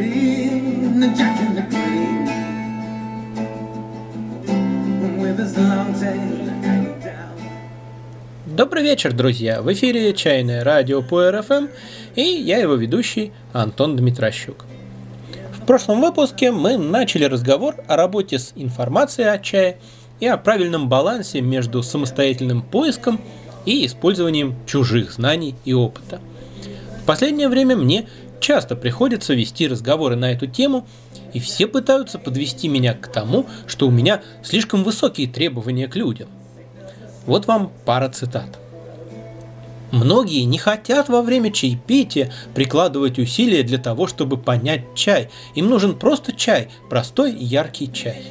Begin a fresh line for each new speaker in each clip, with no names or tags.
seen the Jack in the Green with his long tail.
Добрый вечер, друзья! В эфире «Чайное радио» по РФМ и я его ведущий Антон Дмитрощук. В прошлом выпуске мы начали разговор о работе с информацией о чае и о правильном балансе между самостоятельным поиском и использованием чужих знаний и опыта. В последнее время мне часто приходится вести разговоры на эту тему, и все пытаются подвести меня к тому, что у меня слишком высокие требования к людям. Вот вам пара цитат. Многие не хотят во время чаепития прикладывать усилия для того, чтобы понять чай. Им нужен просто чай, простой и яркий чай.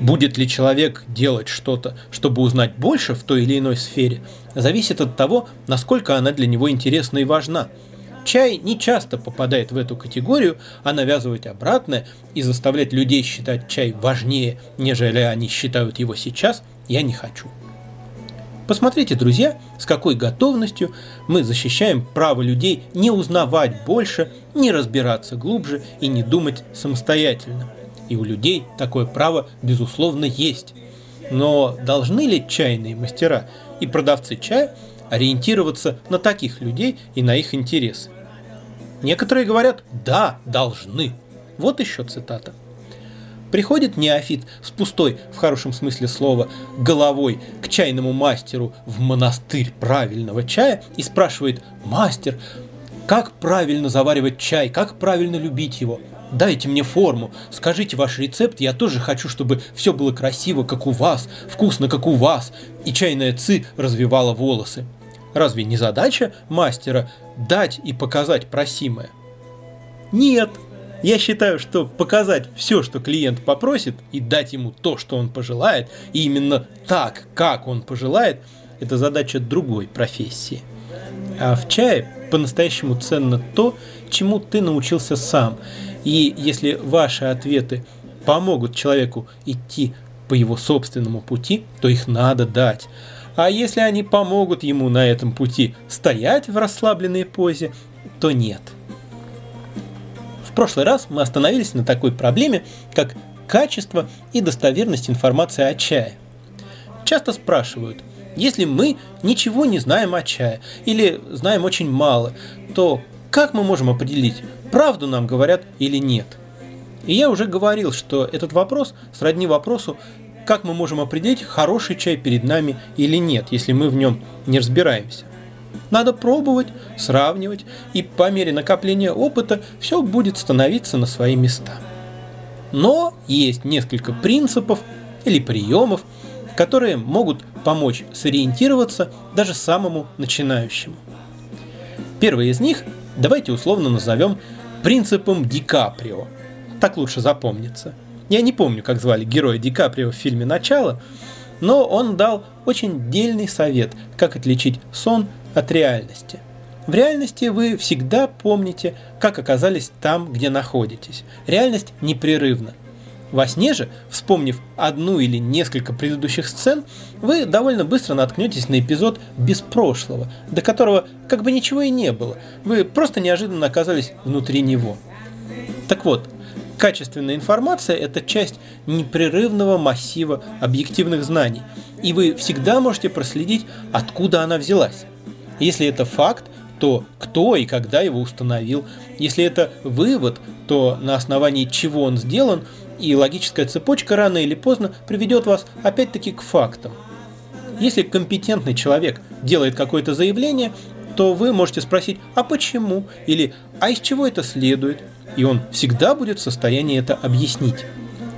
Будет ли человек делать что-то, чтобы узнать больше в той или иной сфере, зависит от того, насколько она для него интересна и важна. Чай не часто попадает в эту категорию, а навязывать обратное и заставлять людей считать чай важнее, нежели они считают его сейчас, я не хочу. Посмотрите, друзья, с какой готовностью мы защищаем право людей не узнавать больше, не разбираться глубже и не думать самостоятельно. И у людей такое право, безусловно, есть. Но должны ли чайные мастера и продавцы чая ориентироваться на таких людей и на их интересы? Некоторые говорят «да, должны». Вот еще цитата. Приходит неофит с пустой, в хорошем смысле слова, головой к чайному мастеру в монастырь правильного чая и спрашивает «Мастер, как правильно заваривать чай, как правильно любить его?» Дайте мне форму, скажите ваш рецепт, я тоже хочу, чтобы все было красиво, как у вас, вкусно, как у вас. И чайная ци развивала волосы. Разве не задача мастера дать и показать просимое? Нет. Я считаю, что показать все, что клиент попросит, и дать ему то, что он пожелает, и именно так, как он пожелает, это задача другой профессии. А в чае по-настоящему ценно то, чему ты научился сам – и если ваши ответы помогут человеку идти по его собственному пути, то их надо дать. А если они помогут ему на этом пути стоять в расслабленной позе, то нет. В прошлый раз мы остановились на такой проблеме, как качество и достоверность информации о чае. Часто спрашивают, если мы ничего не знаем о чае или знаем очень мало, то как мы можем определить, правду нам говорят или нет? И я уже говорил, что этот вопрос сродни вопросу, как мы можем определить, хороший чай перед нами или нет, если мы в нем не разбираемся. Надо пробовать, сравнивать, и по мере накопления опыта все будет становиться на свои места. Но есть несколько принципов или приемов, которые могут помочь сориентироваться даже самому начинающему. Первый из них давайте условно назовем принципом Ди Каприо. Так лучше запомнится. Я не помню, как звали героя Ди Каприо в фильме «Начало», но он дал очень дельный совет, как отличить сон от реальности. В реальности вы всегда помните, как оказались там, где находитесь. Реальность непрерывна. Во сне же, вспомнив одну или несколько предыдущих сцен, вы довольно быстро наткнетесь на эпизод без прошлого, до которого как бы ничего и не было. Вы просто неожиданно оказались внутри него. Так вот, качественная информация – это часть непрерывного массива объективных знаний, и вы всегда можете проследить, откуда она взялась. Если это факт, то кто и когда его установил. Если это вывод, то на основании чего он сделан – и логическая цепочка рано или поздно приведет вас опять-таки к фактам. Если компетентный человек делает какое-то заявление, то вы можете спросить «а почему?» или «а из чего это следует?» И он всегда будет в состоянии это объяснить.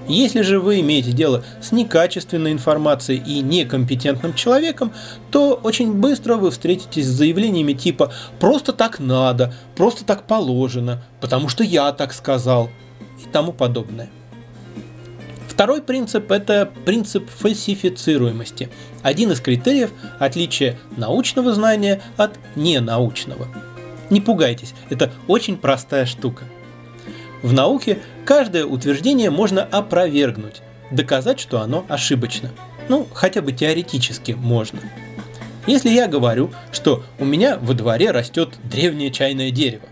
Если же вы имеете дело с некачественной информацией и некомпетентным человеком, то очень быстро вы встретитесь с заявлениями типа «просто так надо», «просто так положено», «потому что я так сказал» и тому подобное. Второй принцип – это принцип фальсифицируемости. Один из критериев отличия научного знания от ненаучного. Не пугайтесь, это очень простая штука. В науке каждое утверждение можно опровергнуть, доказать, что оно ошибочно. Ну, хотя бы теоретически можно. Если я говорю, что у меня во дворе растет древнее чайное дерево,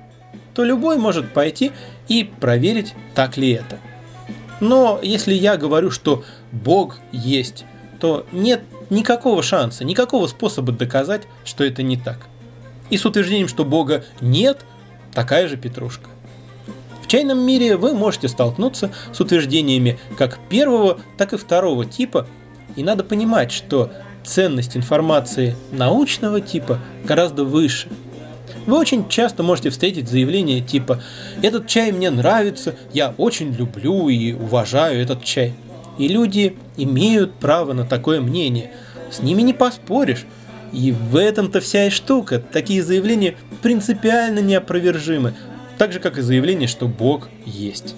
то любой может пойти и проверить, так ли это. Но если я говорю, что Бог есть, то нет никакого шанса, никакого способа доказать, что это не так. И с утверждением, что Бога нет, такая же петрушка. Чайном мире вы можете столкнуться с утверждениями как первого, так и второго типа, и надо понимать, что ценность информации научного типа гораздо выше. Вы очень часто можете встретить заявление типа «Этот чай мне нравится, я очень люблю и уважаю этот чай». И люди имеют право на такое мнение. С ними не поспоришь. И в этом-то вся и штука. Такие заявления принципиально неопровержимы. Так же, как и заявление, что Бог есть.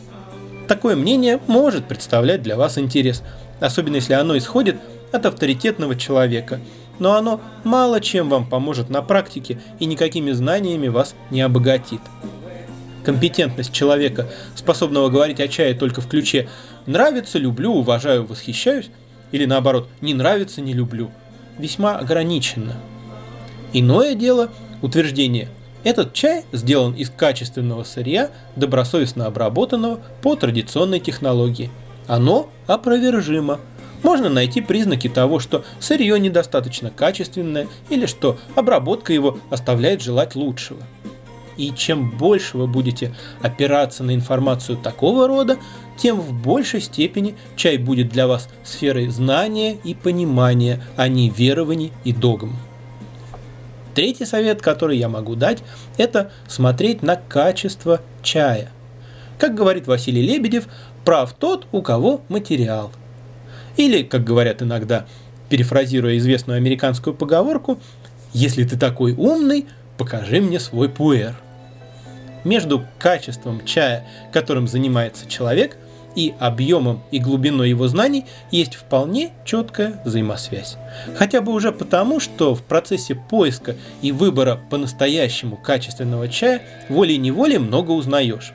Такое мнение может представлять для вас интерес, особенно если оно исходит от авторитетного человека. Но оно мало чем вам поможет на практике и никакими знаниями вас не обогатит. Компетентность человека, способного говорить о чае только в ключе «нравится, люблю, уважаю, восхищаюсь» или наоборот «не нравится, не люблю» весьма ограничена. Иное дело утверждение этот чай сделан из качественного сырья, добросовестно обработанного по традиционной технологии. Оно опровержимо. Можно найти признаки того, что сырье недостаточно качественное или что обработка его оставляет желать лучшего. И чем больше вы будете опираться на информацию такого рода, тем в большей степени чай будет для вас сферой знания и понимания, а не верований и догм. Третий совет, который я могу дать, это смотреть на качество чая. Как говорит Василий Лебедев, прав тот, у кого материал. Или, как говорят иногда, перефразируя известную американскую поговорку, если ты такой умный, покажи мне свой пуэр. Между качеством чая, которым занимается человек, и объемом и глубиной его знаний есть вполне четкая взаимосвязь. Хотя бы уже потому, что в процессе поиска и выбора по-настоящему качественного чая волей-неволей много узнаешь.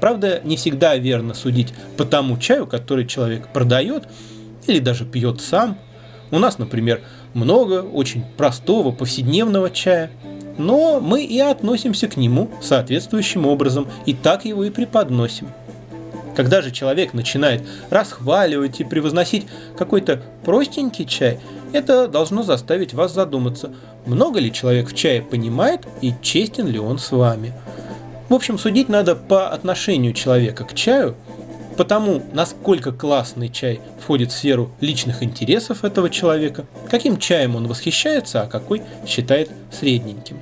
Правда, не всегда верно судить по тому чаю, который человек продает или даже пьет сам. У нас, например, много очень простого повседневного чая, но мы и относимся к нему соответствующим образом, и так его и преподносим – когда же человек начинает расхваливать и превозносить какой-то простенький чай, это должно заставить вас задуматься, много ли человек в чае понимает и честен ли он с вами. В общем, судить надо по отношению человека к чаю, потому насколько классный чай входит в сферу личных интересов этого человека, каким чаем он восхищается, а какой считает средненьким.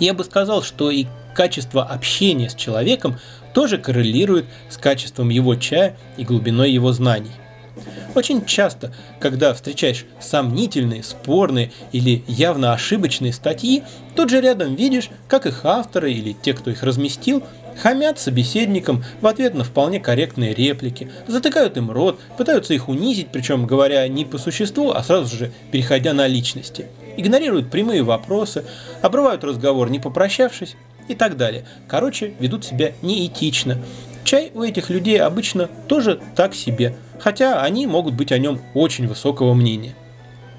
Я бы сказал, что и качество общения с человеком тоже коррелирует с качеством его чая и глубиной его знаний. Очень часто, когда встречаешь сомнительные, спорные или явно ошибочные статьи, тут же рядом видишь, как их авторы или те, кто их разместил, хамят собеседникам в ответ на вполне корректные реплики, затыкают им рот, пытаются их унизить, причем говоря не по существу, а сразу же переходя на личности. Игнорируют прямые вопросы, обрывают разговор, не попрощавшись, и так далее. Короче, ведут себя неэтично. Чай у этих людей обычно тоже так себе, хотя они могут быть о нем очень высокого мнения.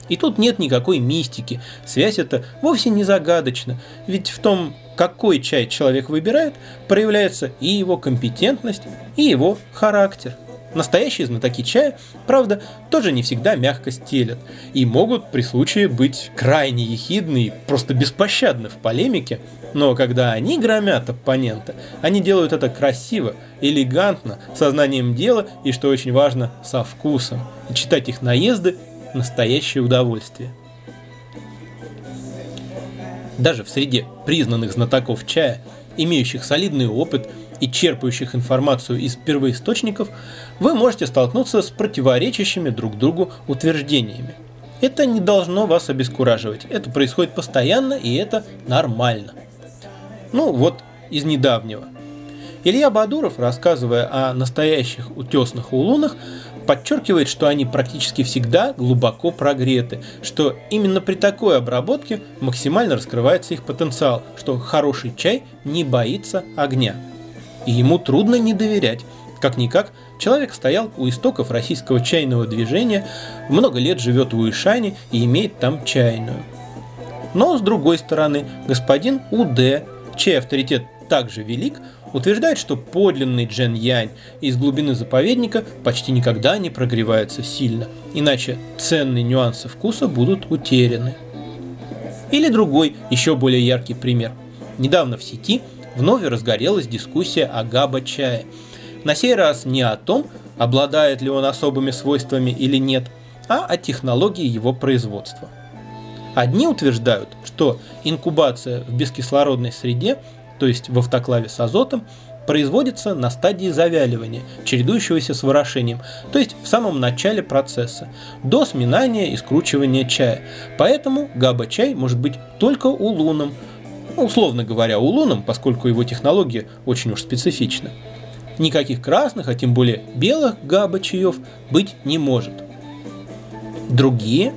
И тут нет никакой мистики, связь эта вовсе не загадочна, ведь в том, какой чай человек выбирает, проявляется и его компетентность, и его характер – Настоящие знатоки чая, правда, тоже не всегда мягко стелят и могут при случае быть крайне ехидны и просто беспощадны в полемике, но когда они громят оппонента, они делают это красиво, элегантно, сознанием дела и, что очень важно, со вкусом. И читать их наезды – настоящее удовольствие. Даже в среде признанных знатоков чая, имеющих солидный опыт – и черпающих информацию из первоисточников, вы можете столкнуться с противоречащими друг другу утверждениями. Это не должно вас обескураживать. Это происходит постоянно, и это нормально. Ну вот из недавнего. Илья Бадуров, рассказывая о настоящих утесных улунах, подчеркивает, что они практически всегда глубоко прогреты, что именно при такой обработке максимально раскрывается их потенциал, что хороший чай не боится огня и ему трудно не доверять. Как-никак, человек стоял у истоков российского чайного движения, много лет живет в Уишане и имеет там чайную. Но, с другой стороны, господин УД чей авторитет также велик, утверждает, что подлинный Джен Янь из глубины заповедника почти никогда не прогревается сильно, иначе ценные нюансы вкуса будут утеряны. Или другой, еще более яркий пример. Недавно в сети вновь разгорелась дискуссия о габа-чае. На сей раз не о том, обладает ли он особыми свойствами или нет, а о технологии его производства. Одни утверждают, что инкубация в бескислородной среде то есть в автоклаве с азотом, производится на стадии завяливания, чередующегося с ворошением, то есть в самом начале процесса, до сминания и скручивания чая. Поэтому габа-чай может быть только улуном, ну, условно говоря, улуном, поскольку его технология очень уж специфична. Никаких красных, а тем более белых габа-чаев быть не может. Другие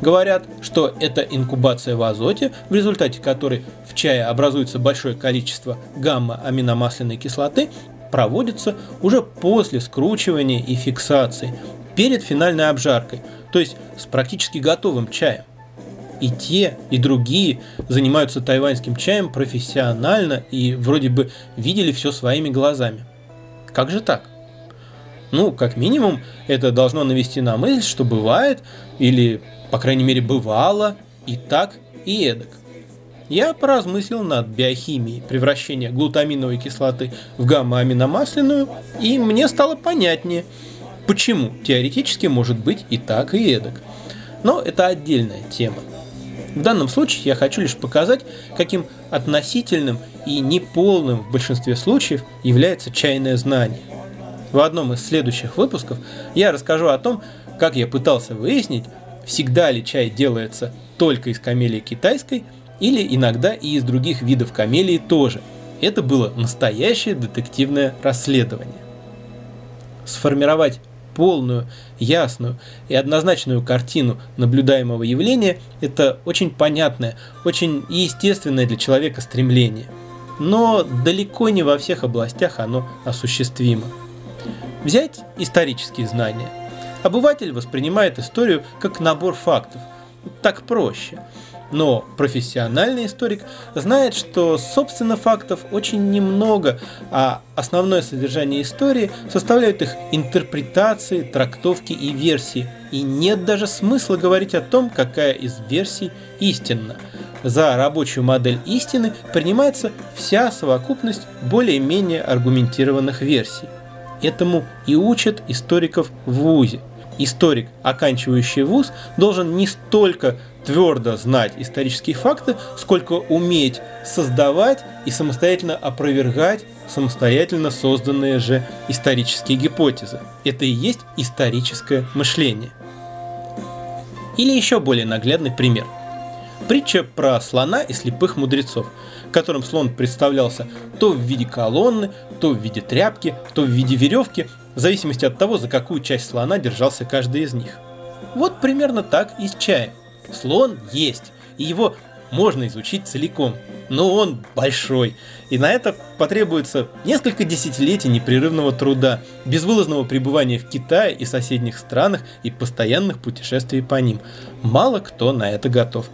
говорят, что это инкубация в азоте, в результате которой в чае образуется большое количество гамма-аминомасляной кислоты, проводится уже после скручивания и фиксации, перед финальной обжаркой, то есть с практически готовым чаем. И те, и другие занимаются тайваньским чаем профессионально и вроде бы видели все своими глазами. Как же так? Ну, как минимум, это должно навести на мысль, что бывает, или, по крайней мере, бывало, и так, и эдак. Я поразмыслил над биохимией превращения глутаминовой кислоты в гамма-аминомасляную, и мне стало понятнее, почему теоретически может быть и так, и эдак. Но это отдельная тема. В данном случае я хочу лишь показать, каким относительным и неполным в большинстве случаев является чайное знание. В одном из следующих выпусков я расскажу о том, как я пытался выяснить, всегда ли чай делается только из камелии китайской или иногда и из других видов камелии тоже. Это было настоящее детективное расследование. Сформировать полную, ясную и однозначную картину наблюдаемого явления – это очень понятное, очень естественное для человека стремление. Но далеко не во всех областях оно осуществимо. Взять исторические знания. Обыватель воспринимает историю как набор фактов. Так проще. Но профессиональный историк знает, что, собственно, фактов очень немного, а основное содержание истории составляют их интерпретации, трактовки и версии. И нет даже смысла говорить о том, какая из версий истинна. За рабочую модель истины принимается вся совокупность более-менее аргументированных версий. Этому и учат историков в ВУЗе. Историк, оканчивающий ВУЗ, должен не столько твердо знать исторические факты, сколько уметь создавать и самостоятельно опровергать самостоятельно созданные же исторические гипотезы. Это и есть историческое мышление. Или еще более наглядный пример. Притча про слона и слепых мудрецов – которым слон представлялся то в виде колонны, то в виде тряпки, то в виде веревки, в зависимости от того, за какую часть слона держался каждый из них. Вот примерно так и с чаем. Слон есть, и его можно изучить целиком, но он большой, и на это потребуется несколько десятилетий непрерывного труда, безвылазного пребывания в Китае и соседних странах и постоянных путешествий по ним. Мало кто на это готов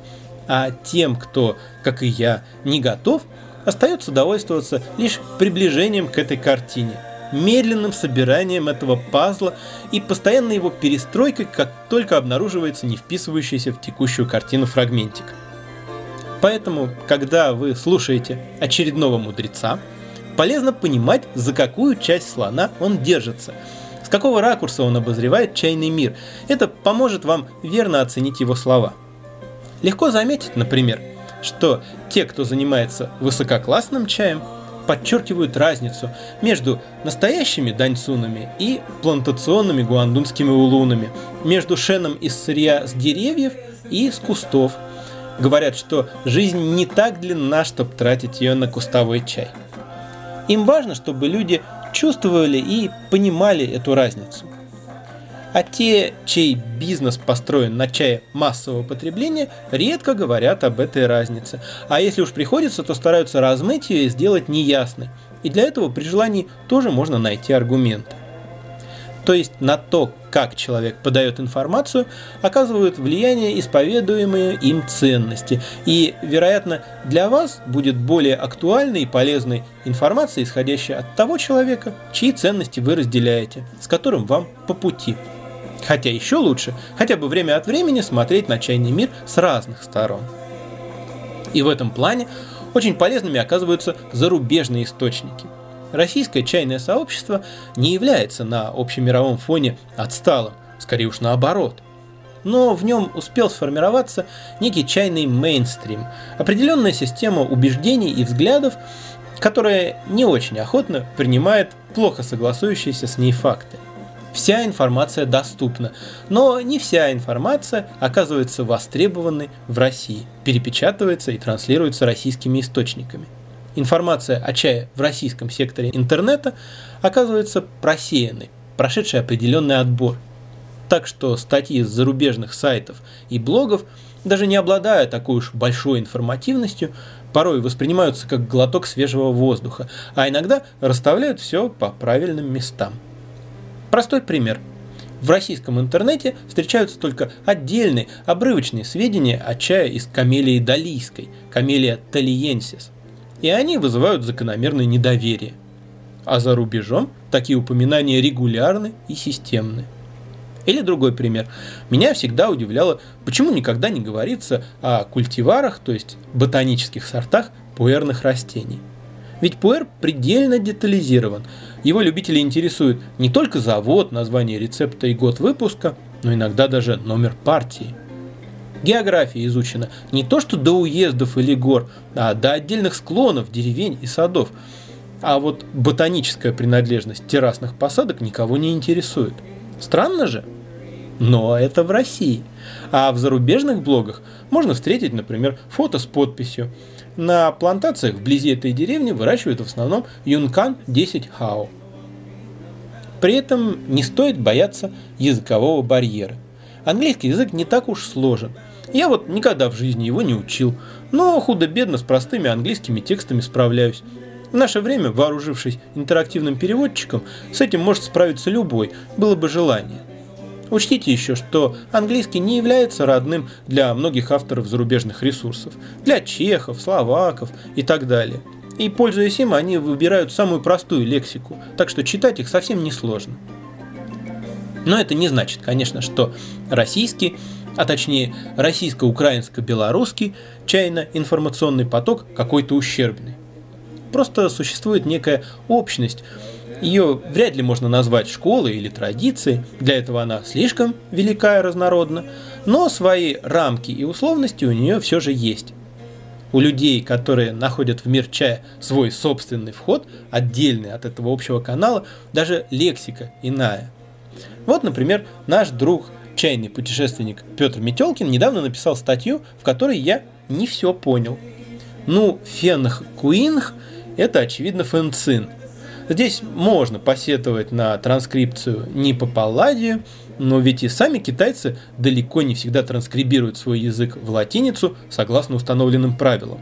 а тем, кто, как и я, не готов, остается довольствоваться лишь приближением к этой картине, медленным собиранием этого пазла и постоянной его перестройкой, как только обнаруживается не вписывающийся в текущую картину фрагментик. Поэтому, когда вы слушаете очередного мудреца, полезно понимать, за какую часть слона он держится, с какого ракурса он обозревает чайный мир. Это поможет вам верно оценить его слова – Легко заметить, например, что те, кто занимается высококлассным чаем, подчеркивают разницу между настоящими даньцунами и плантационными гуандунскими улунами, между шеном из сырья с деревьев и с кустов. Говорят, что жизнь не так длинна, чтобы тратить ее на кустовой чай. Им важно, чтобы люди чувствовали и понимали эту разницу – а те, чей бизнес построен на чае массового потребления, редко говорят об этой разнице. А если уж приходится, то стараются размыть ее и сделать неясной. И для этого при желании тоже можно найти аргументы. то есть на то, как человек подает информацию, оказывают влияние исповедуемые им ценности. И, вероятно, для вас будет более актуальной и полезной информация, исходящая от того человека, чьи ценности вы разделяете, с которым вам по пути. Хотя еще лучше хотя бы время от времени смотреть на чайный мир с разных сторон. И в этом плане очень полезными оказываются зарубежные источники – Российское чайное сообщество не является на общемировом фоне отсталым, скорее уж наоборот. Но в нем успел сформироваться некий чайный мейнстрим, определенная система убеждений и взглядов, которая не очень охотно принимает плохо согласующиеся с ней факты. Вся информация доступна, но не вся информация оказывается востребованной в России, перепечатывается и транслируется российскими источниками информация о чае в российском секторе интернета оказывается просеянной, прошедшей определенный отбор. Так что статьи с зарубежных сайтов и блогов, даже не обладая такой уж большой информативностью, порой воспринимаются как глоток свежего воздуха, а иногда расставляют все по правильным местам. Простой пример. В российском интернете встречаются только отдельные, обрывочные сведения о чае из камелии далийской, камелия талиенсис – и они вызывают закономерное недоверие. А за рубежом такие упоминания регулярны и системны. Или другой пример. Меня всегда удивляло, почему никогда не говорится о культиварах, то есть ботанических сортах пуэрных растений. Ведь пуэр предельно детализирован. Его любители интересуют не только завод, название рецепта и год выпуска, но иногда даже номер партии – География изучена не то что до уездов или гор, а до отдельных склонов, деревень и садов. А вот ботаническая принадлежность террасных посадок никого не интересует. Странно же? Но это в России. А в зарубежных блогах можно встретить, например, фото с подписью. На плантациях вблизи этой деревни выращивают в основном юнкан 10 хао. При этом не стоит бояться языкового барьера. Английский язык не так уж сложен – я вот никогда в жизни его не учил, но худо-бедно с простыми английскими текстами справляюсь. В наше время, вооружившись интерактивным переводчиком, с этим может справиться любой, было бы желание. Учтите еще, что английский не является родным для многих авторов зарубежных ресурсов, для чехов, словаков и так далее. И пользуясь им, они выбирают самую простую лексику, так что читать их совсем не сложно. Но это не значит, конечно, что российский а точнее российско-украинско-белорусский чайно-информационный поток какой-то ущербный. Просто существует некая общность, ее вряд ли можно назвать школой или традицией, для этого она слишком велика и разнородна, но свои рамки и условности у нее все же есть. У людей, которые находят в мир чая свой собственный вход, отдельный от этого общего канала, даже лексика иная. Вот, например, наш друг чайный путешественник Петр Метелкин недавно написал статью, в которой я не все понял. Ну, фенх куинх – это, очевидно, фенцин. Здесь можно посетовать на транскрипцию не по палладию, но ведь и сами китайцы далеко не всегда транскрибируют свой язык в латиницу согласно установленным правилам.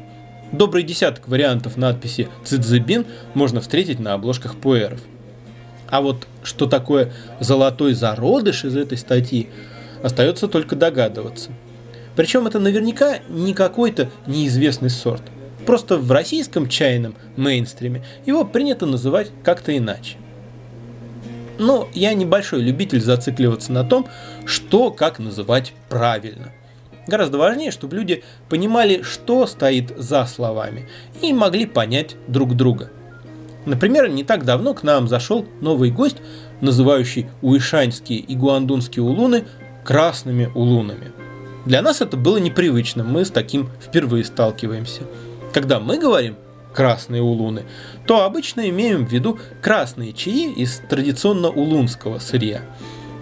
Добрый десяток вариантов надписи «Цидзибин» можно встретить на обложках пуэров – а вот что такое золотой зародыш из этой статьи, остается только догадываться. Причем это наверняка не какой-то неизвестный сорт. Просто в российском чайном мейнстриме его принято называть как-то иначе. Но я небольшой любитель зацикливаться на том, что как называть правильно. Гораздо важнее, чтобы люди понимали, что стоит за словами, и могли понять друг друга. Например, не так давно к нам зашел новый гость, называющий уишаньские и гуандунские улуны красными улунами. Для нас это было непривычно, мы с таким впервые сталкиваемся. Когда мы говорим красные улуны, то обычно имеем в виду красные чаи из традиционно улунского сырья.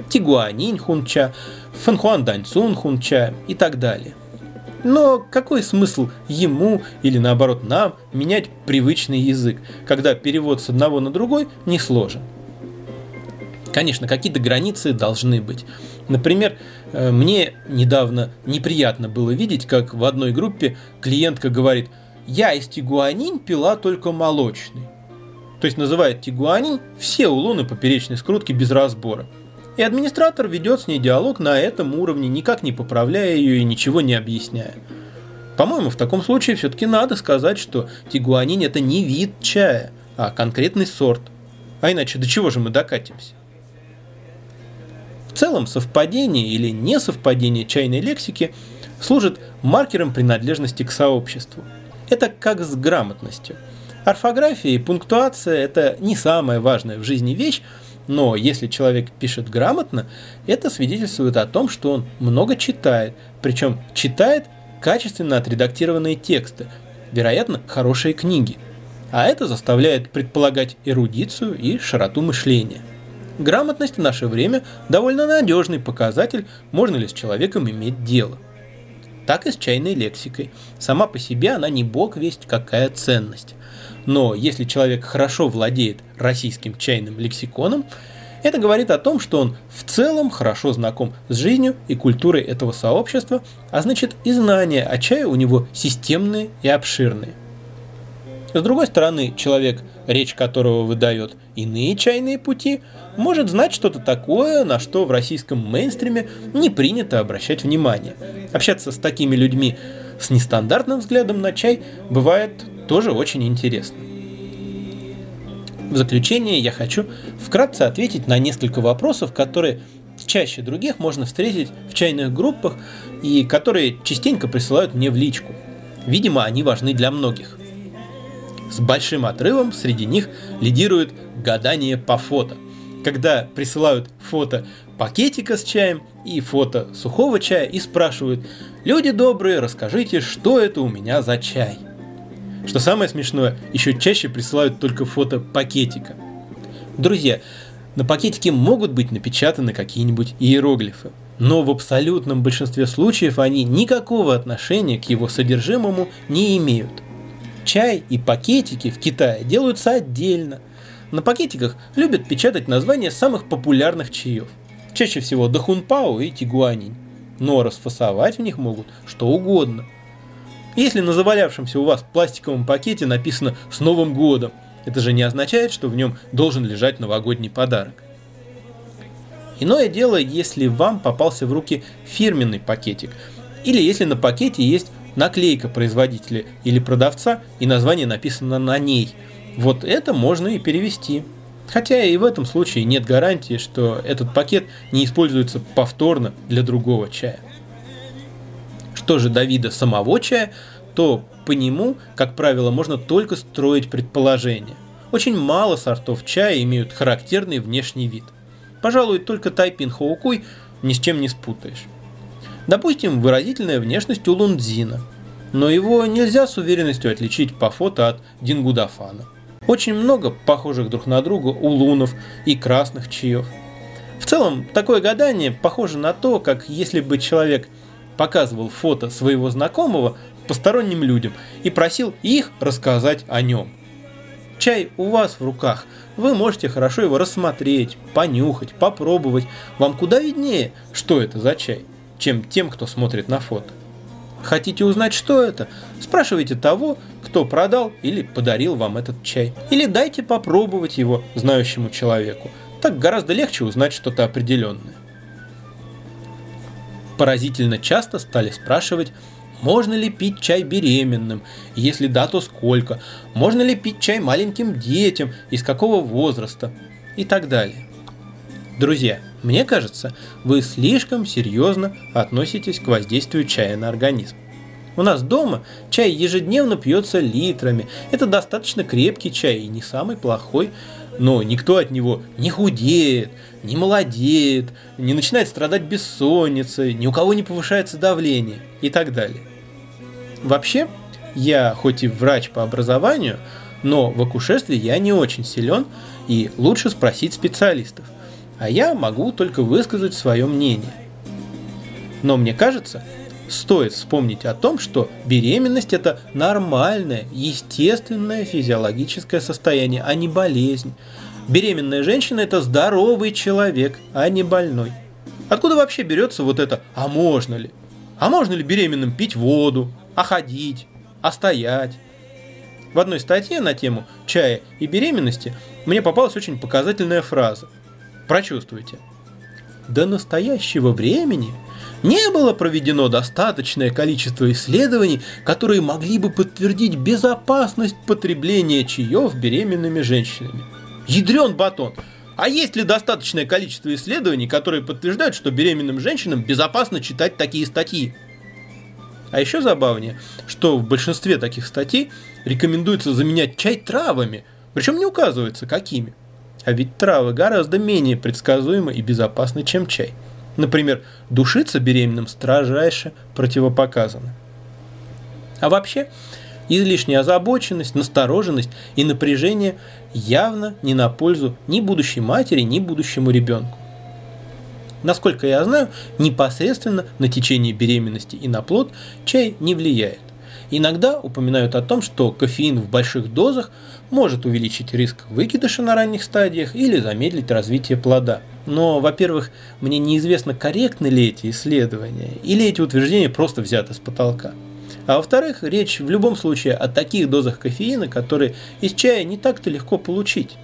Тигуанинь хунча, фэнхуан даньцун хунча и так далее – но какой смысл ему или наоборот нам менять привычный язык, когда перевод с одного на другой не сложен? Конечно, какие-то границы должны быть. Например, э, мне недавно неприятно было видеть, как в одной группе клиентка говорит «Я из тигуанин пила только молочный». То есть называет тигуанин все улуны поперечной скрутки без разбора – И администратор ведет с ней диалог на этом уровне, никак не поправляя ее и ничего не объясняя. По-моему, в таком случае все-таки надо сказать, что тигуанин это не вид чая, а конкретный сорт. А иначе до чего же мы докатимся? В целом, совпадение или несовпадение чайной лексики служит маркером принадлежности к сообществу. Это как с грамотностью. Орфография и пунктуация – это не самая важная в жизни вещь, но если человек пишет грамотно, это свидетельствует о том, что он много читает, причем читает качественно отредактированные тексты, вероятно, хорошие книги. А это заставляет предполагать эрудицию и широту мышления. Грамотность в наше время довольно надежный показатель, можно ли с человеком иметь дело. Так и с чайной лексикой. Сама по себе она не бог весть какая ценность. Но если человек хорошо владеет российским чайным лексиконом, это говорит о том, что он в целом хорошо знаком с жизнью и культурой этого сообщества, а значит и знания о чае у него системные и обширные. С другой стороны, человек, речь которого выдает иные чайные пути, может знать что-то такое, на что в российском мейнстриме не принято обращать внимание. Общаться с такими людьми с нестандартным взглядом на чай бывает тоже очень интересно. В заключение я хочу вкратце ответить на несколько вопросов, которые чаще других можно встретить в чайных группах и которые частенько присылают мне в личку. Видимо, они важны для многих. С большим отрывом среди них лидирует гадание по фото. Когда присылают фото пакетика с чаем и фото сухого чая и спрашивают «Люди добрые, расскажите, что это у меня за чай?» Что самое смешное, еще чаще присылают только фото пакетика. Друзья, на пакетике могут быть напечатаны какие-нибудь иероглифы, но в абсолютном большинстве случаев они никакого отношения к его содержимому не имеют. Чай и пакетики в Китае делаются отдельно. На пакетиках любят печатать названия самых популярных чаев. Чаще всего Дахунпао и Тигуанинь. Но расфасовать в них могут что угодно. Если на завалявшемся у вас пластиковом пакете написано «С Новым годом», это же не означает, что в нем должен лежать новогодний подарок. Иное дело, если вам попался в руки фирменный пакетик, или если на пакете есть наклейка производителя или продавца и название написано на ней. Вот это можно и перевести. Хотя и в этом случае нет гарантии, что этот пакет не используется повторно для другого чая. Что же до вида самого чая, то по нему, как правило, можно только строить предположения. Очень мало сортов чая имеют характерный внешний вид. Пожалуй, только тайпин хаукуй ни с чем не спутаешь. Допустим, выразительная внешность у лундзина, но его нельзя с уверенностью отличить по фото от дингудафана. Очень много похожих друг на друга улунов и красных чаев. В целом, такое гадание похоже на то, как если бы человек показывал фото своего знакомого посторонним людям и просил их рассказать о нем. Чай у вас в руках, вы можете хорошо его рассмотреть, понюхать, попробовать. Вам куда виднее, что это за чай, чем тем, кто смотрит на фото. Хотите узнать, что это? Спрашивайте того, кто продал или подарил вам этот чай. Или дайте попробовать его знающему человеку. Так гораздо легче узнать что-то определенное поразительно часто стали спрашивать, можно ли пить чай беременным, если да, то сколько, можно ли пить чай маленьким детям, из какого возраста и так далее. Друзья, мне кажется, вы слишком серьезно относитесь к воздействию чая на организм. У нас дома чай ежедневно пьется литрами. Это достаточно крепкий чай и не самый плохой, но никто от него не худеет, не молодеет, не начинает страдать бессонницей, ни у кого не повышается давление и так далее. Вообще, я хоть и врач по образованию, но в акушерстве я не очень силен и лучше спросить специалистов. А я могу только высказать свое мнение. Но мне кажется, стоит вспомнить о том, что беременность это нормальное, естественное физиологическое состояние, а не болезнь. Беременная женщина это здоровый человек, а не больной. Откуда вообще берется вот это «а можно ли?» А можно ли беременным пить воду, а ходить, а стоять? В одной статье на тему чая и беременности мне попалась очень показательная фраза. Прочувствуйте. до настоящего времени не было проведено достаточное количество исследований, которые могли бы подтвердить безопасность потребления чаев беременными женщинами. Ядрен батон! А есть ли достаточное количество исследований, которые подтверждают, что беременным женщинам безопасно читать такие статьи? А еще забавнее, что в большинстве таких статей рекомендуется заменять чай травами, причем не указывается какими. А ведь травы гораздо менее предсказуемы и безопасны, чем чай. Например, душиться беременным строжайше противопоказано. А вообще, излишняя озабоченность, настороженность и напряжение явно не на пользу ни будущей матери, ни будущему ребенку. Насколько я знаю, непосредственно на течение беременности и на плод чай не влияет. Иногда упоминают о том, что кофеин в больших дозах может увеличить риск выкидыша на ранних стадиях или замедлить развитие плода. Но, во-первых, мне неизвестно, корректны ли эти исследования, или эти утверждения просто взяты с потолка. А во-вторых, речь в любом случае о таких дозах кофеина, которые из чая не так-то легко получить.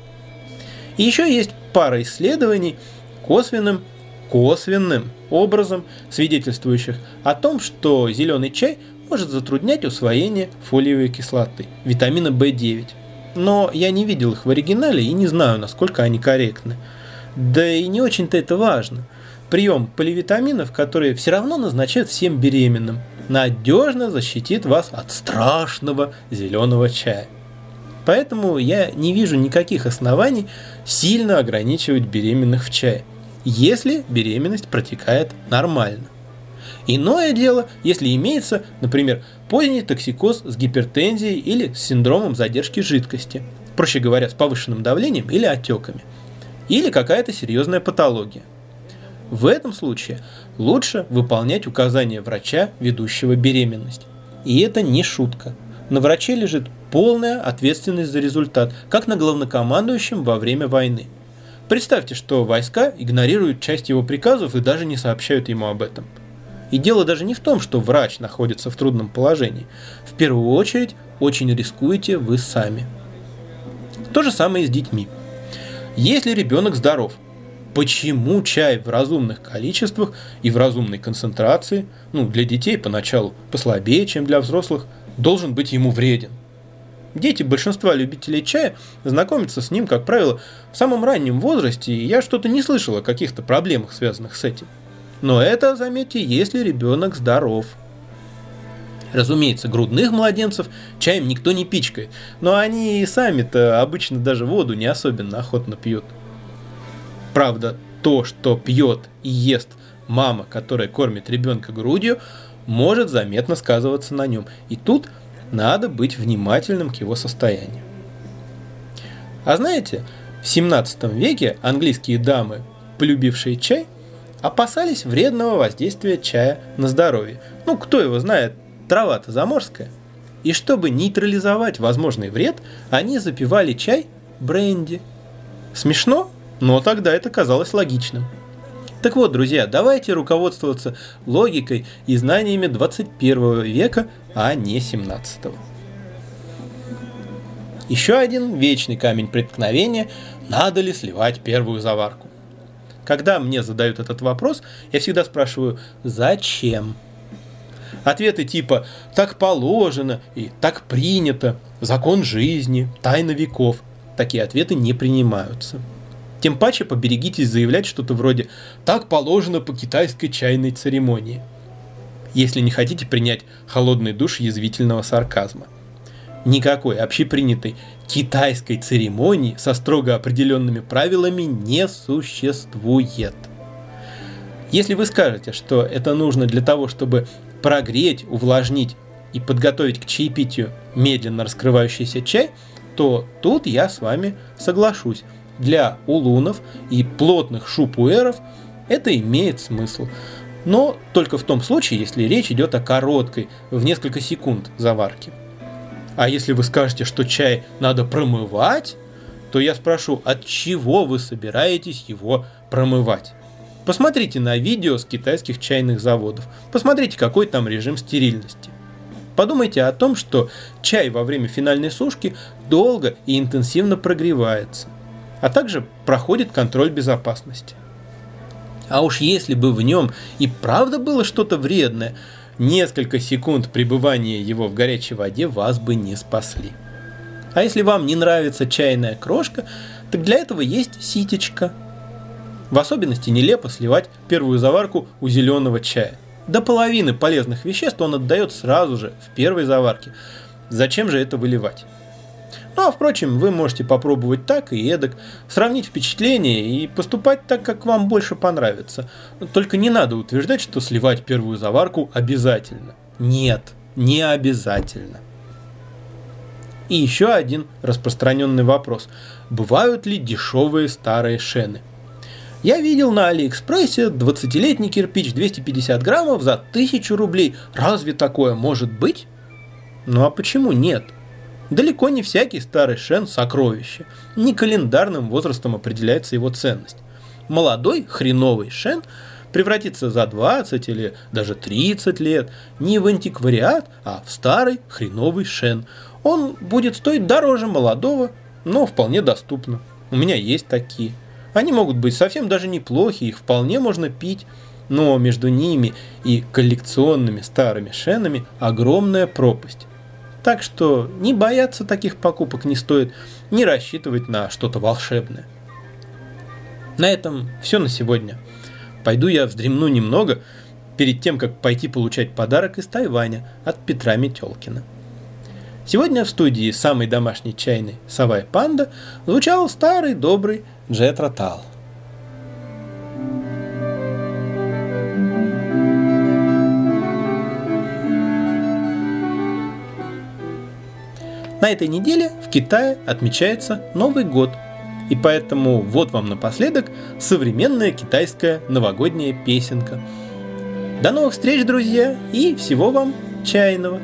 И еще есть пара исследований косвенным, косвенным образом свидетельствующих о том, что зеленый чай может затруднять усвоение фолиевой кислоты, витамина В9. Но я не видел их в оригинале и не знаю, насколько они корректны. Да и не очень-то это важно. Прием поливитаминов, которые все равно назначают всем беременным, надежно защитит вас от страшного зеленого чая. Поэтому я не вижу никаких оснований сильно ограничивать беременных в чае, если беременность протекает нормально. Иное дело, если имеется, например, поздний токсикоз с гипертензией или с синдромом задержки жидкости, проще говоря, с повышенным давлением или отеками, или какая-то серьезная патология. В этом случае лучше выполнять указания врача, ведущего беременность. И это не шутка. На враче лежит полная ответственность за результат, как на главнокомандующем во время войны. Представьте, что войска игнорируют часть его приказов и даже не сообщают ему об этом – и дело даже не в том, что врач находится в трудном положении. В первую очередь, очень рискуете вы сами. То же самое и с детьми. Если ребенок здоров, почему чай в разумных количествах и в разумной концентрации, ну, для детей поначалу послабее, чем для взрослых, должен быть ему вреден? Дети большинства любителей чая знакомятся с ним, как правило, в самом раннем возрасте, и я что-то не слышал о каких-то проблемах, связанных с этим. Но это, заметьте, если ребенок здоров. Разумеется, грудных младенцев чаем никто не пичкает, но они и сами-то обычно даже воду не особенно охотно пьют. Правда, то, что пьет и ест мама, которая кормит ребенка грудью, может заметно сказываться на нем. И тут надо быть внимательным к его состоянию. А знаете, в 17 веке английские дамы, полюбившие чай, опасались вредного воздействия чая на здоровье. Ну, кто его знает, трава-то заморская. И чтобы нейтрализовать возможный вред, они запивали чай бренди. Смешно, но тогда это казалось логичным. Так вот, друзья, давайте руководствоваться логикой и знаниями 21 века, а не 17. Еще один вечный камень преткновения – надо ли сливать первую заварку. Когда мне задают этот вопрос, я всегда спрашиваю «Зачем?». Ответы типа «так положено» и «так принято», «закон жизни», «тайна веков» такие ответы не принимаются. Тем паче поберегитесь заявлять что-то вроде «так положено по китайской чайной церемонии», если не хотите принять холодный душ язвительного сарказма – Никакой общепринятой китайской церемонии со строго определенными правилами не существует. Если вы скажете, что это нужно для того, чтобы прогреть, увлажнить и подготовить к чаепитию медленно раскрывающийся чай, то тут я с вами соглашусь. Для улунов и плотных шупуэров это имеет смысл. Но только в том случае, если речь идет о короткой, в несколько секунд заварке. А если вы скажете, что чай надо промывать, то я спрошу, от чего вы собираетесь его промывать? Посмотрите на видео с китайских чайных заводов. Посмотрите, какой там режим стерильности. Подумайте о том, что чай во время финальной сушки долго и интенсивно прогревается, а также проходит контроль безопасности. А уж если бы в нем и правда было что-то вредное, несколько секунд пребывания его в горячей воде вас бы не спасли. А если вам не нравится чайная крошка, так для этого есть ситечка. В особенности нелепо сливать первую заварку у зеленого чая. До половины полезных веществ он отдает сразу же в первой заварке. Зачем же это выливать? Ну а впрочем, вы можете попробовать так и эдак, сравнить впечатления и поступать так, как вам больше понравится. Только не надо утверждать, что сливать первую заварку обязательно. Нет, не обязательно. И еще один распространенный вопрос. Бывают ли дешевые старые шены? Я видел на Алиэкспрессе 20-летний кирпич 250 граммов за 1000 рублей. Разве такое может быть? Ну а почему нет? Далеко не всякий старый шен – сокровище. Не календарным возрастом определяется его ценность. Молодой хреновый шен превратится за 20 или даже 30 лет не в антиквариат, а в старый хреновый шен. Он будет стоить дороже молодого, но вполне доступно. У меня есть такие. Они могут быть совсем даже неплохи, их вполне можно пить, но между ними и коллекционными старыми шенами огромная пропасть. Так что не бояться таких покупок не стоит, не рассчитывать на что-то волшебное. На этом все на сегодня. Пойду я вздремну немного, перед тем, как пойти получать подарок из Тайваня от Петра Метелкина. Сегодня в студии самый домашний чайный «Сова и панда» звучал старый добрый Джет Ротал. На этой неделе в Китае отмечается Новый год. И поэтому вот вам напоследок современная китайская новогодняя песенка. До новых встреч, друзья, и всего вам чайного!